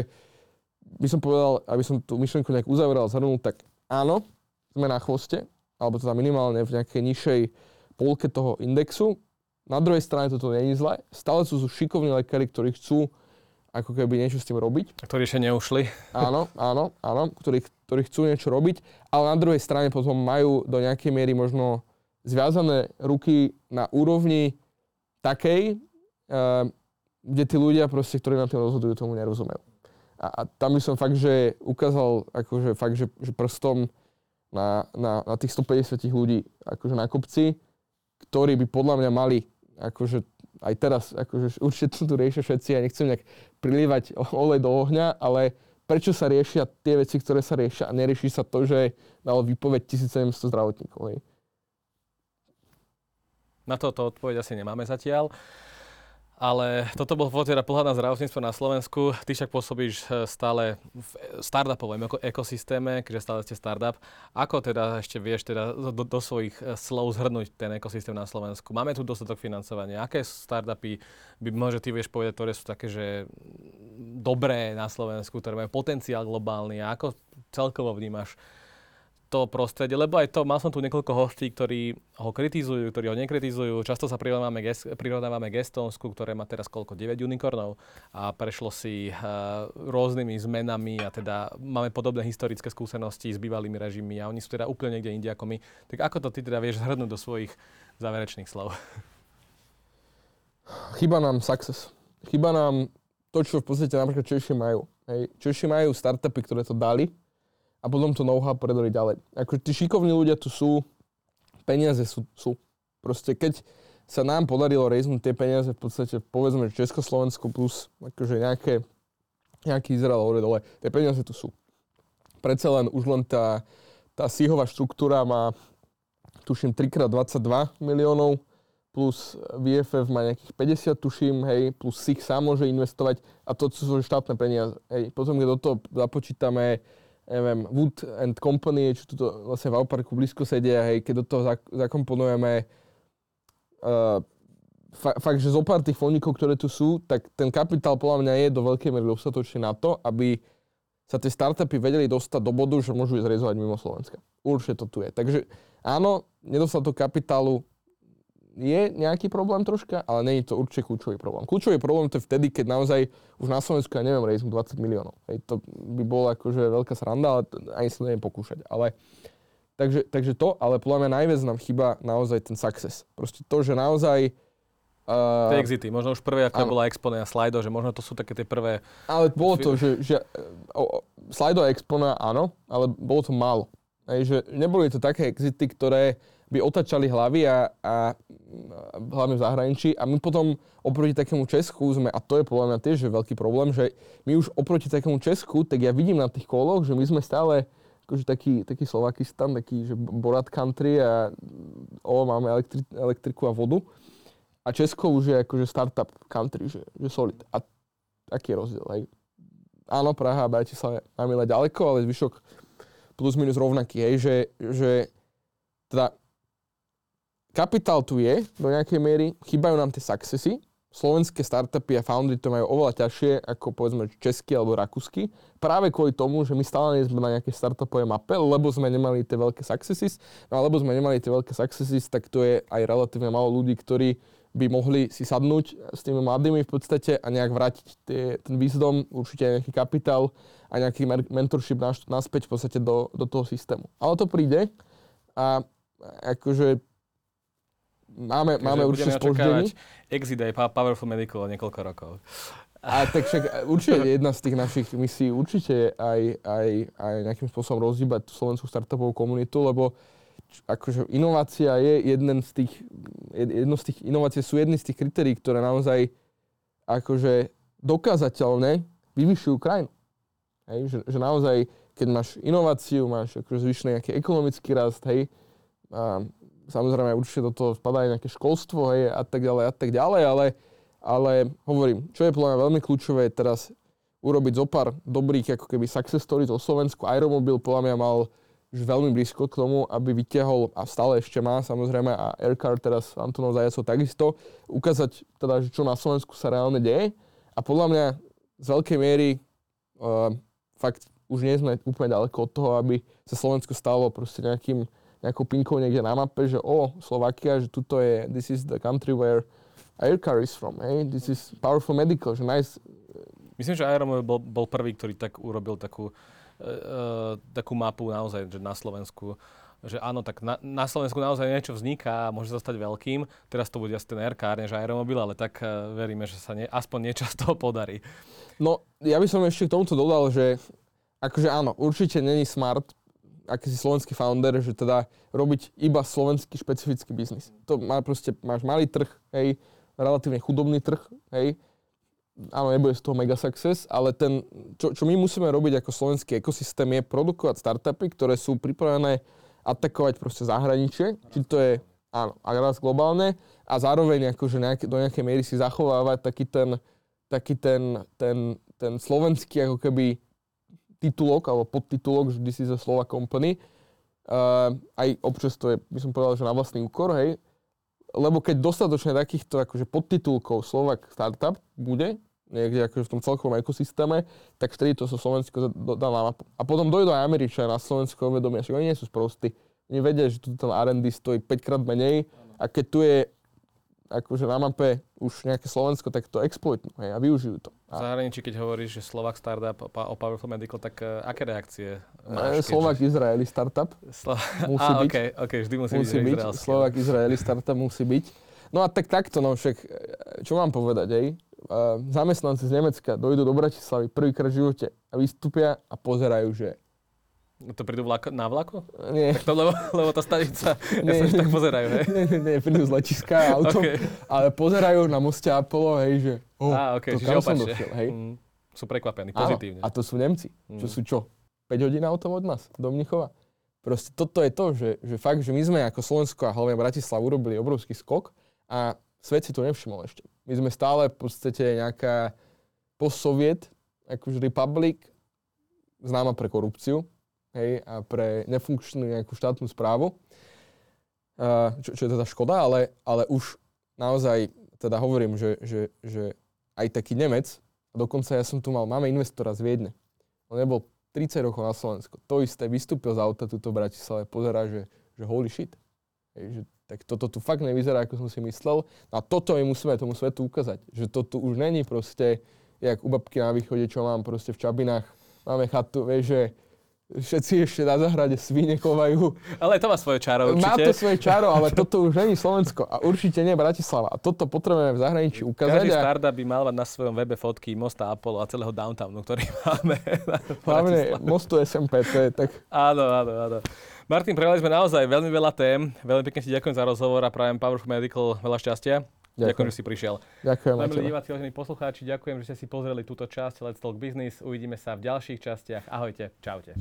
by som povedal, aby som tú myšlenku nejak uzavral, zhrnul, tak áno, sme na chvoste, alebo teda minimálne v nejakej nižšej polke toho indexu. Na druhej strane toto nie je zle. Stále sú, sú šikovní lekári, ktorí chcú ako keby niečo s tým robiť. Ktorí ešte neušli. Áno, áno, áno, ktorí, ktorí chcú niečo robiť, ale na druhej strane potom majú do nejakej miery možno zviazané ruky na úrovni takej, uh, kde tí ľudia proste, ktorí na tým rozhodujú, tomu nerozumejú. A, a tam by som fakt, že ukázal akože fakt, že, že prstom na, na, na tých 150 ľudí akože na kopci, ktorí by podľa mňa mali akože aj teraz, akože určite tu riešia všetci, ja nechcem nejak prilievať olej do ohňa, ale prečo sa riešia tie veci, ktoré sa riešia a nerieši sa to, že dalo výpoveď 1700 zdravotníkov. Hej. Na toto odpoveď asi nemáme zatiaľ. Ale toto bol teda pohľad na zdravotníctvo na Slovensku. Ty však pôsobíš e, stále v startupovom ekosystéme, keďže stále ste startup. Ako teda ešte vieš teda do, do svojich e, slov zhrnúť ten ekosystém na Slovensku? Máme tu dostatok financovania. Aké startupy by možno ty vieš povedať, ktoré sú také, že dobré na Slovensku, ktoré majú potenciál globálny a ako celkovo vnímaš to prostredie, lebo aj to, mal som tu niekoľko hostí, ktorí ho kritizujú, ktorí ho nekritizujú. Často sa prirovnávame, ges, prirovnávame k Estonsku, ktoré má teraz koľko, 9 unikornov a prešlo si uh, rôznymi zmenami a teda máme podobné historické skúsenosti s bývalými režimy a oni sú teda úplne niekde inde ako my. Tak ako to ty teda vieš zhrnúť do svojich záverečných slov? Chyba nám success. Chyba nám to, čo v podstate napríklad Češi majú. Hej. Češi majú startupy, ktoré to dali, a potom to know-how predali ďalej. Ako tí šikovní ľudia tu sú, peniaze sú, sú. Proste keď sa nám podarilo rejznúť tie peniaze v podstate, povedzme, Československo plus akože nejaké, nejaký Izrael hore dole, tie peniaze tu sú. Predsa len už len tá, tá síhová štruktúra má tuším 3x22 miliónov plus VFF má nejakých 50, tuším, hej, plus SIG sám môže investovať a to sú štátne peniaze. Hej. Potom, keď do toho započítame neviem, Wood and Company, čo tu vlastne v Auparku blízko sedia, hej, keď do toho zakomponujeme uh, fa- fakt, že zo pár tých fondíkov, ktoré tu sú, tak ten kapitál podľa mňa je do veľkej miery dostatočný na to, aby sa tie startupy vedeli dostať do bodu, že môžu ísť realizovať mimo Slovenska. Určite to tu je. Takže áno, nedostatok kapitálu je nejaký problém troška, ale nie je to určite kľúčový problém. Kľúčový problém to je vtedy, keď naozaj už na Slovensku, ja neviem, rejsť 20 miliónov. Hej, to by bolo akože veľká sranda, ale ani sa neviem pokúšať. Ale, takže, takže to, ale podľa mňa najviac nám chýba naozaj ten success. Proste to, že naozaj Uh, tie exity, možno už prvé, ako bola Expone a Slido, že možno to sú také tie prvé... Ale bolo to, že, že o, Slido a Expona áno, ale bolo to málo. Hej, že neboli to také exity, ktoré by otačali hlavy a, a hlavne v zahraničí a my potom oproti takému Česku sme, a to je podľa mňa tiež veľký problém, že my už oproti takému Česku, tak ja vidím na tých koloch, že my sme stále akože taký, taký Slovakistan, taký že Borat country a o, máme elektri, elektriku a vodu a Česko už je akože startup country, že, že solid. A aký je rozdiel? Hej? Áno, Praha a Bratislava milé ďaleko, ale zvyšok plus minus rovnaký, hej, že, že teda kapitál tu je do nejakej miery, chýbajú nám tie successy, slovenské startupy a foundry to majú oveľa ťažšie ako povedzme český alebo rakúsky. Práve kvôli tomu, že my stále nie sme na nejakej startupovej mape, lebo sme nemali tie veľké successes. No a lebo sme nemali tie veľké successes, tak to je aj relatívne málo ľudí, ktorí by mohli si sadnúť s tými mladými v podstate a nejak vrátiť tie, ten výzdom, určite aj nejaký kapitál a nejaký mentorship naspäť v podstate do, do toho systému. Ale to príde a akože máme, Takže máme určite spoždenie. Exit aj Powerful Medical niekoľko rokov. A tak však určite jedna z tých našich misií určite aj, aj, aj nejakým spôsobom rozdýbať tú slovenskú startupovú komunitu, lebo akože inovácia je jeden z tých, jedno z tých, inovácie sú jedny z tých kritérií, ktoré naozaj akože dokázateľne vyvyšujú krajinu. Hej, že, že naozaj, keď máš inováciu, máš akože zvyšný nejaký ekonomický rast, hej, a samozrejme určite do toho spadá aj nejaké školstvo, hej, a tak ďalej, a tak ďalej, ale, ale hovorím, čo je podľa mňa veľmi kľúčové, je teraz urobiť zo pár dobrých ako keby success stories o Slovensku. Aeromobil podľa mňa mal už veľmi blízko k tomu, aby vyťahol, a stále ešte má samozrejme, a Aircar teraz Antonov Zajacov takisto, ukázať teda, že čo na Slovensku sa reálne deje. A podľa mňa z veľkej miery uh, fakt už nie sme úplne ďaleko od toho, aby sa Slovensko stalo proste nejakým, nejakou pinkou niekde na mape, že o, Slovakia, že tuto je, this is the country where Aircar is from, hey? this is powerful medical, že nice. Myslím, že Aeromobil bol, bol prvý, ktorý tak urobil takú uh, takú mapu naozaj, že na Slovensku že áno, tak na, na Slovensku naozaj niečo vzniká a môže sa stať veľkým. Teraz to bude asi ten RK, než aeromobil, ale tak uh, veríme, že sa nie, aspoň niečo z toho podarí. No, ja by som ešte k tomuto dodal, že akože áno, určite není smart akýsi slovenský founder, že teda robiť iba slovenský špecifický biznis. To má proste, máš malý trh, hej, relatívne chudobný trh, hej, áno, nebude z toho mega success, ale ten, čo, čo my musíme robiť ako slovenský ekosystém je produkovať startupy, ktoré sú pripravené atakovať proste zahraničie, či to je, áno, a raz globálne a zároveň akože nejaké, do nejakej miery si zachovávať taký ten, taký ten, ten, ten slovenský ako keby titulok alebo podtitulok, this is a Slova company. Uh, aj občas to je, by som povedal, že na vlastný úkor, hej, lebo keď dostatočne takýchto akože podtitulkov Slovak Startup bude, niekde akože v tom celkovom ekosystéme, tak vtedy to sa Slovensko dá na mapu. A potom dojdú aj Američania na Slovensko vedomia, že oni nie sú sprostí. Oni vedia, že tu ten R&D stojí 5 krát menej a keď tu je akože na mape už nejaké Slovensko, tak to exploitnú hej, a využijú to. V zahraničí, keď hovoríš, že Slovak Startup o Powerful Medical, tak uh, aké reakcie máš? Slovak keďže... Izraeli Startup Slo- musí a, byť. Okay, okay, vždy musí, musí byť. byť. Slovak Izraeli Startup musí byť. No a tak takto, no však, čo mám povedať, hej? Uh, zamestnanci z Nemecka dojdú do Bratislavy prvýkrát v živote a vystúpia a pozerajú, že to prídu vlako, na vlaku? Nie. Tak to, lebo, lebo tá stanica, ja sa tak pozerajú, hej? Nie, nie, nie, prídu z letiska autom, okay. ale pozerajú na moste Apollo, hej, že oh, Á, okay, to kam som došiel, hej. Mm, sú prekvapení, pozitívne. Áno, a to sú Nemci, mm. čo sú čo? 5 hodín autom od nás, do Mnichova. Proste toto je to, že, že fakt, že my sme ako Slovensko a hlavne Bratislav urobili obrovský skok A svet si to nevšimol ešte. My sme stále v podstate nejaká post-soviet, akože republic, známa pre korupciu hej, a pre nefunkčnú nejakú štátnu správu. Čo, čo je teda škoda, ale, ale už naozaj teda hovorím, že, že, že aj taký Nemec, a dokonca ja som tu mal, máme investora z Viedne. On nebol 30 rokov na Slovensku. To isté, vystúpil z auta tuto v Bratislave, pozerá, že, že holy shit. Hej, že tak toto tu fakt nevyzerá, ako som si myslel. A toto my musíme tomu svetu ukázať. Že to tu už není proste, jak u babky na východe, čo mám proste v Čabinách. Máme chatu, vieš, že všetci ešte na zahrade svine chovajú. Ale to má svoje čaro určite. Má to svoje čaro, ale toto už není Slovensko a určite nie Bratislava. A toto potrebujeme v zahraničí ukázať. Každý a... startup by mal mať na svojom webe fotky mosta Apollo a celého downtownu, ktorý máme. Hlavne mostu SMP, to je tak... Áno, áno, áno. Martin, prejali sme naozaj veľmi veľa tém. Veľmi pekne ti ďakujem za rozhovor a prajem Powerful Medical veľa šťastia. Ďakujem. ďakujem, že si prišiel. Ďakujem. Milí diváci, vážení poslucháči, ďakujem, že ste si pozreli túto časť Let's Talk Business. Uvidíme sa v ďalších častiach. Ahojte, čaute.